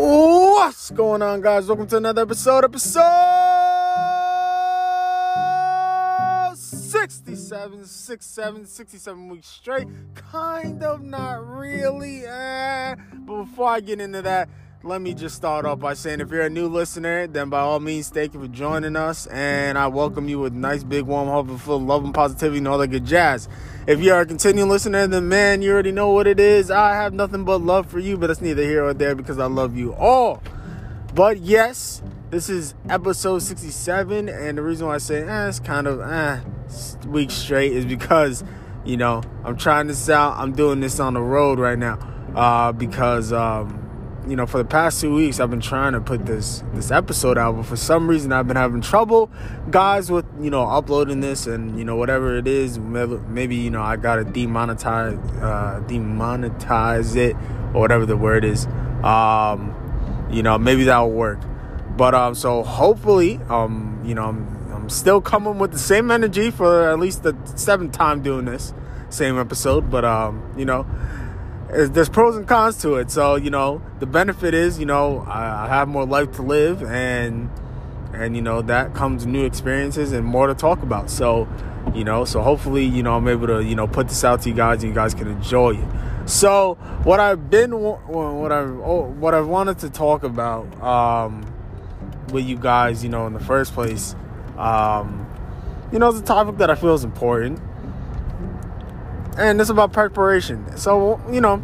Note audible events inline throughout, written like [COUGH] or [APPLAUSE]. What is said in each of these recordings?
What's going on, guys? Welcome to another episode, episode 67, 67, 67 weeks straight. Kind of, not really. Eh. But before I get into that, let me just start off by saying if you're a new listener, then by all means, thank you for joining us. And I welcome you with nice, big, warm hug full of love and positivity and all that good jazz. If you are a continuing listener, then man, you already know what it is. I have nothing but love for you, but it's neither here or there because I love you all. But yes, this is episode 67, and the reason why I say eh, it's kind of eh, week straight is because you know I'm trying this out. I'm doing this on the road right now uh, because um, you know, for the past two weeks, I've been trying to put this this episode out, but for some reason, I've been having trouble, guys, with you know uploading this and you know whatever it is. Maybe you know I gotta demonetize uh, demonetize it or whatever the word is. Um, you know, maybe that'll work. But um, so hopefully, um, you know, I'm I'm still coming with the same energy for at least the seventh time doing this same episode. But um, you know there's pros and cons to it. So you know, the benefit is you know I, have more life to live, and and you know that comes new experiences and more to talk about. So you know, so hopefully you know I'm able to you know put this out to you guys, and you guys can enjoy it. So what I've been what I what I wanted to talk about um, with you guys, you know, in the first place, um, you know, it's a topic that I feel is important and it's about preparation. So you know,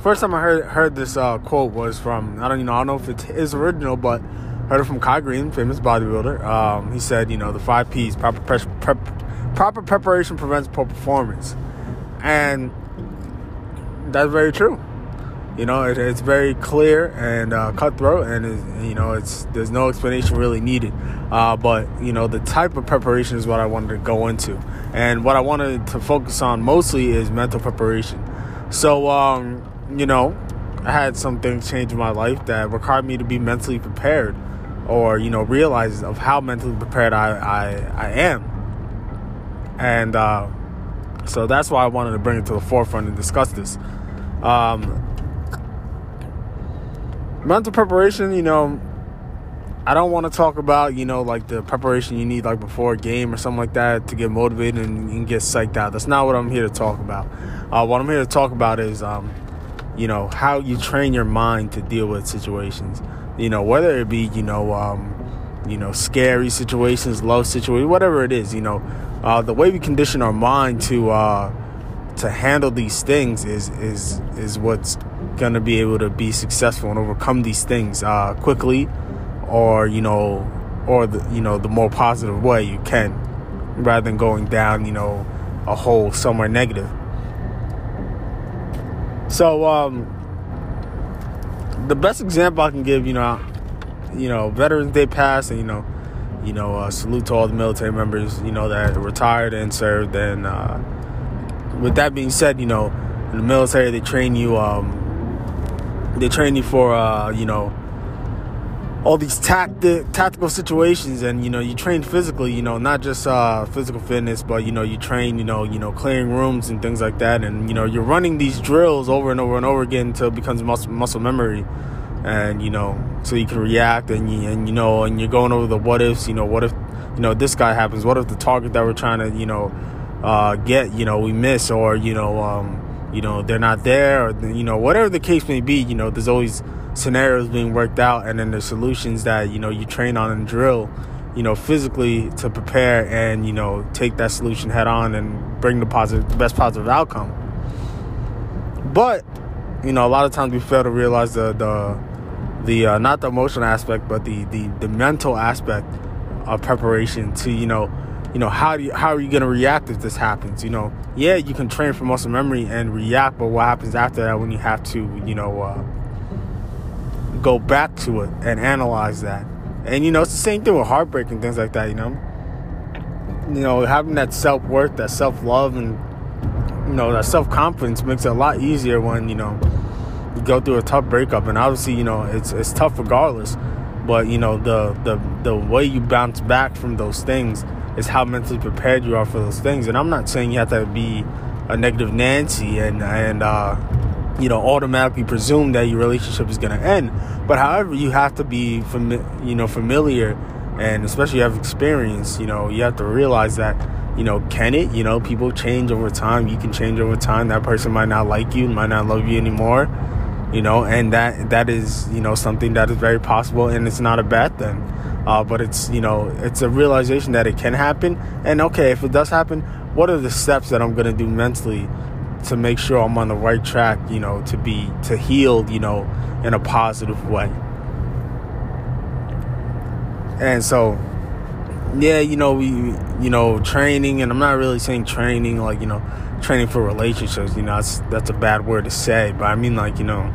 first time I heard heard this uh, quote was from I don't you know I don't know if it is original, but heard it from Kai Greene, famous bodybuilder. Um, he said, you know, the five P's: proper pre- prep, proper preparation prevents poor performance, and that's very true. You know, it, it's very clear and uh, cutthroat, and you know, it's there's no explanation really needed. Uh, but you know, the type of preparation is what I wanted to go into, and what I wanted to focus on mostly is mental preparation. So, um, you know, I had some things change in my life that required me to be mentally prepared, or you know, realize of how mentally prepared I I, I am, and uh, so that's why I wanted to bring it to the forefront and discuss this. Um, mental preparation, you know, I don't want to talk about, you know, like the preparation you need like before a game or something like that to get motivated and, and get psyched out. That's not what I'm here to talk about. Uh, what I'm here to talk about is, um, you know, how you train your mind to deal with situations. You know, whether it be, you know, um, you know, scary situations, love situations, whatever it is. You know, uh, the way we condition our mind to uh, to handle these things is is is what's gonna be able to be successful and overcome these things uh, quickly, or you know, or the you know the more positive way you can, rather than going down you know a hole somewhere negative. So um, the best example I can give, you know, you know, Veterans Day passed, and you know, you know, uh, salute to all the military members, you know, that retired and served. And uh, with that being said, you know, in the military they train you um, they train you for uh, you know all these tacti- tactical situations and you know you train physically you know not just uh, physical fitness but you know you train you know you know clearing rooms and things like that and you know you're running these drills over and over and over again until it becomes muscle, muscle memory and you know so you can react and you, and you know and you're going over the what ifs you know what if you know this guy happens what if the target that we're trying to you know uh, get you know we miss or you know um, you know they're not there or you know whatever the case may be you know there's always scenarios being worked out and then there's solutions that you know you train on and drill you know physically to prepare and you know take that solution head on and bring the positive the best positive outcome. But you know a lot of times we fail to realize the the the uh, not the emotional aspect but the the the mental aspect of preparation to you know you know how do you, how are you going to react if this happens you know? Yeah you can train for muscle memory and react but what happens after that when you have to you know uh, go back to it and analyze that? And you know it's the same thing with heartbreak and things like that you know? You know having that self-worth that self-love and you know that self-confidence makes it a lot easier when you know you go through a tough breakup. And obviously you know it's it's tough regardless. But you know the the the way you bounce back from those things is how mentally prepared you are for those things. And I'm not saying you have to be a negative Nancy and and uh, you know, automatically presume that your relationship is going to end. But however, you have to be, fami- you know, familiar, and especially you have experience. You know, you have to realize that, you know, can it? You know, people change over time. You can change over time. That person might not like you, might not love you anymore. You know, and that that is, you know, something that is very possible, and it's not a bad thing. Uh, but it's, you know, it's a realization that it can happen. And okay, if it does happen, what are the steps that I'm to do mentally? to make sure I'm on the right track, you know, to be to heal, you know, in a positive way. And so yeah, you know, we you know, training and I'm not really saying training like, you know, training for relationships, you know, that's that's a bad word to say, but I mean like, you know,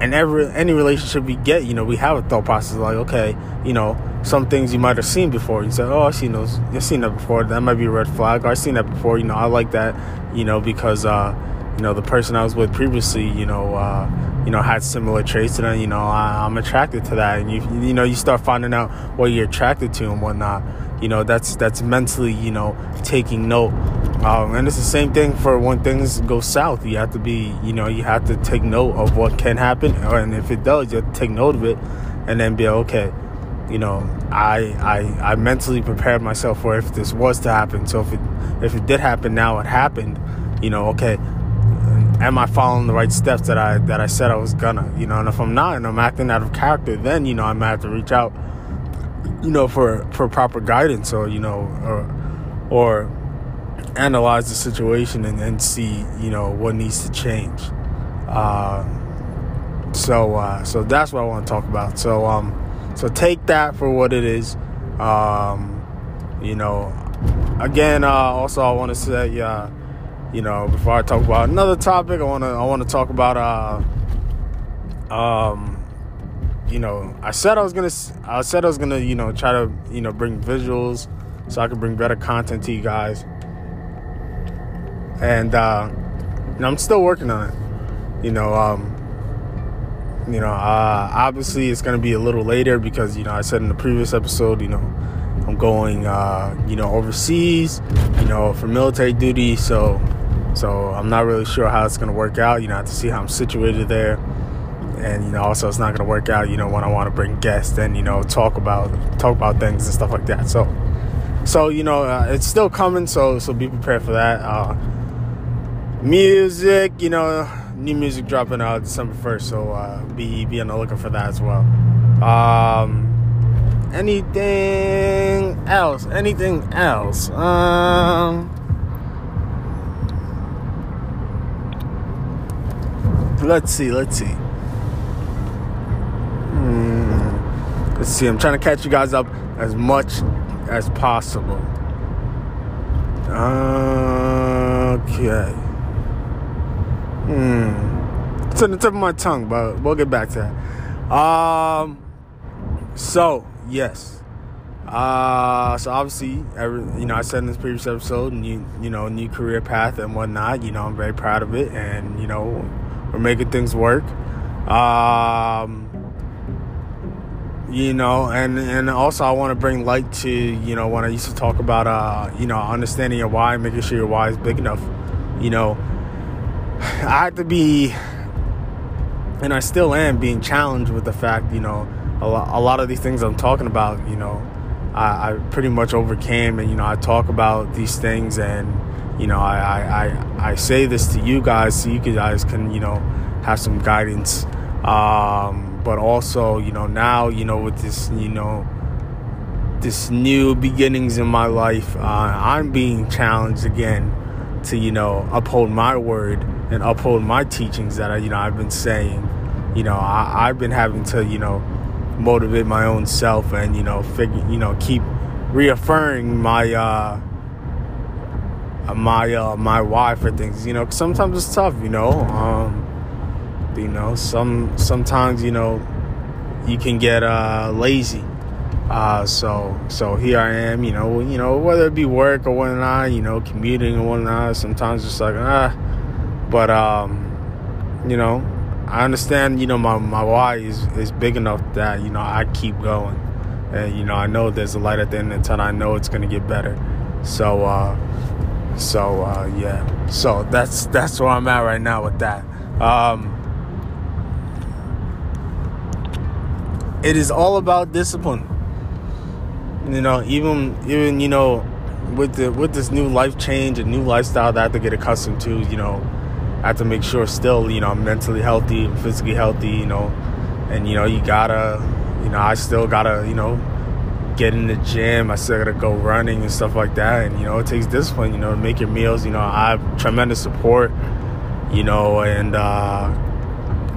and every any relationship we get, you know, we have a thought process like, okay, you know, some things you might have seen before. You say, oh, I've seen those, I've seen that before. That might be a red flag. Or I've seen that before. You know, I like that. You know, because uh, you know the person I was with previously, you know, uh, you know, had similar traits, and you know, I, am attracted to that. And you, you know, you start finding out what you're attracted to and whatnot. You know, that's that's mentally, you know, taking note. Um, and it's the same thing for when things go south. You have to be, you know, you have to take note of what can happen, and if it does, you have to take note of it, and then be okay you know, I, I I mentally prepared myself for if this was to happen. So if it if it did happen now, it happened. You know, okay, am I following the right steps that I that I said I was gonna? You know, and if I'm not, and I'm acting out of character, then you know I might have to reach out. You know, for for proper guidance, or you know, or or analyze the situation and, and see you know what needs to change. Uh, so uh, so that's what I want to talk about. So um so take that for what it is. Um, you know, again, uh, also I want to say, uh, you know, before I talk about another topic, I want to I want to talk about, uh, um, you know, I said I was gonna, I said I was gonna, you know, try to, you know, bring visuals so I could bring better content to you guys, and uh, you I'm still working on it. You know, um, you know, uh, obviously it's to be a little later because, you know, I said in the previous episode, you know, I'm going, uh, you know, overseas, you know, for military duty. So, so I'm not really sure how it's going to work out. You know, I have to see how I'm situated there. And, you know, also it's not going to work out, you know, when I want to bring guests and, you know, talk about, talk about things and stuff like that. So, so, you know, uh, it's still coming. So, so be prepared for that. Uh, music, you know, new music dropping out December 1st, so uh, be be on the lookout for that as well. Um, anything else? Anything else? Um, let's see. Let's see. Hmm, let's see. I'm trying to catch you guys up as much as possible. Okay. Hmm. It's on the tip of my tongue, but we'll get back to that. Um. So yes. Uh, so obviously, every, you know, I said in this previous episode, new, you know, new career path and whatnot. You know, I'm very proud of it, and you know, we're making things work. Um, you know, and and also I want to bring light to you know when I used to talk about uh, you know, understanding your why, making sure your why is big enough. You know, [SIGHS] I had to be, and I still am being challenged with the fact, you know, a lot, a lot of these things I'm talking about, you know, I, I, pretty much overcame, and you know, I talk about these things, and you know, I, I, I, say this to you guys so you guys can, you know, have some guidance. Um, but also, you know, now, you know, with this, you know, this new beginnings in my life, uh, I'm being challenged again to, you know, uphold my word and uphold my teachings that I, you know, I've been saying. You know, I, I've been having to, you know, motivate my own self and, you know, figure, you know, keep reaffirming my, uh, my, uh, my why for things. You know, sometimes it's tough, you know. Um, you know, some, sometimes, you know, you can get, uh, lazy. Uh, so so here I am, you know, you know, whether it be work or whatnot, you know, commuting or whatnot. Sometimes it's like ah, but um, you know, I understand. You know, my my why is is big enough that you know I keep going, and you know I know there's a light at the end of the tunnel. I know it's gonna get better. So uh, so uh, yeah. So that's that's where I'm at right now with that. Um, it is all about discipline. You know, even even you know, with the with this new life change and new lifestyle that I have to get accustomed to, you know, I have to make sure still, you know, I'm mentally healthy, physically healthy, you know, and you know, you gotta, you know, I still gotta, you know, get in the gym. I still gotta go running and stuff like that. And you know, it takes discipline. You know, to make your meals. You know, I have tremendous support. You know, and uh,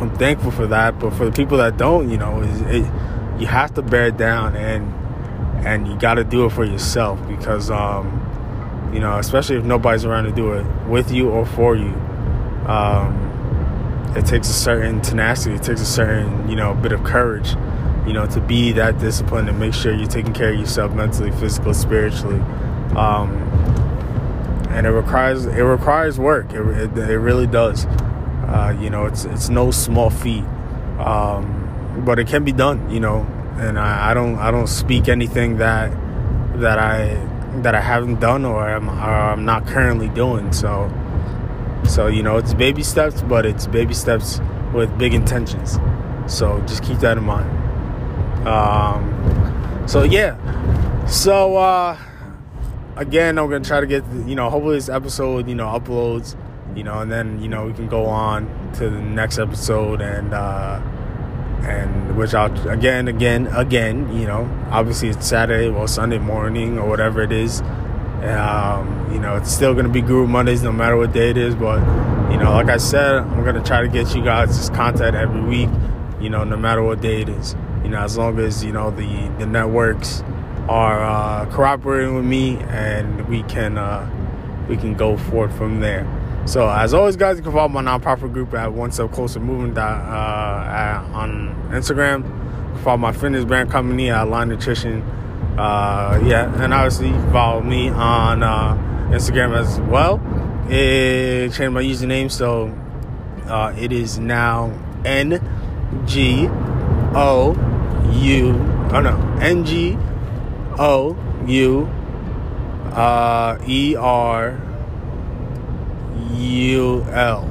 I'm thankful for that. But for the people that don't, you know, it, you have to bear down and and you got to do it for yourself because um, you know, especially if nobody's around to do it with you or for you. Um, it takes a certain tenacity. It takes a certain, you know, bit of courage you know, to be that disciplined and make sure you're taking care of yourself mentally, physically, spiritually. Um, and it requires it requires work. It, it, it really does. Uh, you know, it's it's no small feat, um, but it can be done. You know, and I, I, don't I don't speak anything that that I that I haven't done or I'm, or I'm not currently doing. So so you know, it's baby steps, but it's baby steps with big intentions. So just keep that in mind. Um, so yeah, so uh, again, I'm gonna try to get you know hopefully this episode you know uploads you know and then you know we can go on to the next episode and uh, and which I'll again again again you know obviously it's Saturday well Sunday morning or whatever it is. Um, you know, it's still gonna be Guru Mondays no matter what day it is. But you know, like I said, I'm gonna try to get you guys this content every week. You know, no matter what day it is. You know, as long as you know the the networks are uh, cooperating with me, and we can uh, we can go forward from there. So, as always, guys, you can follow my nonprofit group at One Step Closer Movement uh, on Instagram. Follow my fitness brand company at Line Nutrition. Uh, yeah, and obviously follow me on uh, Instagram as well. It changed my username, so uh, it is now N G O U. Oh no, N G O U uh, E R U L.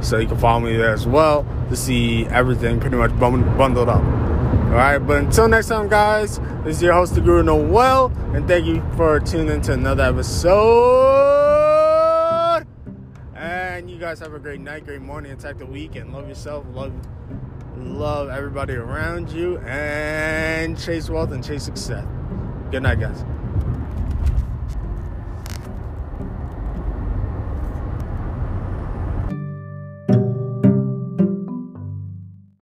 So you can follow me there as well to see everything pretty much bundled up. All right, but until next time, guys, this is your host, the Guru Noel, and thank you for tuning in to another episode. And you guys have a great night, great morning, attack the weekend. Love yourself, love love everybody around you, and chase wealth and chase success. Good night, guys.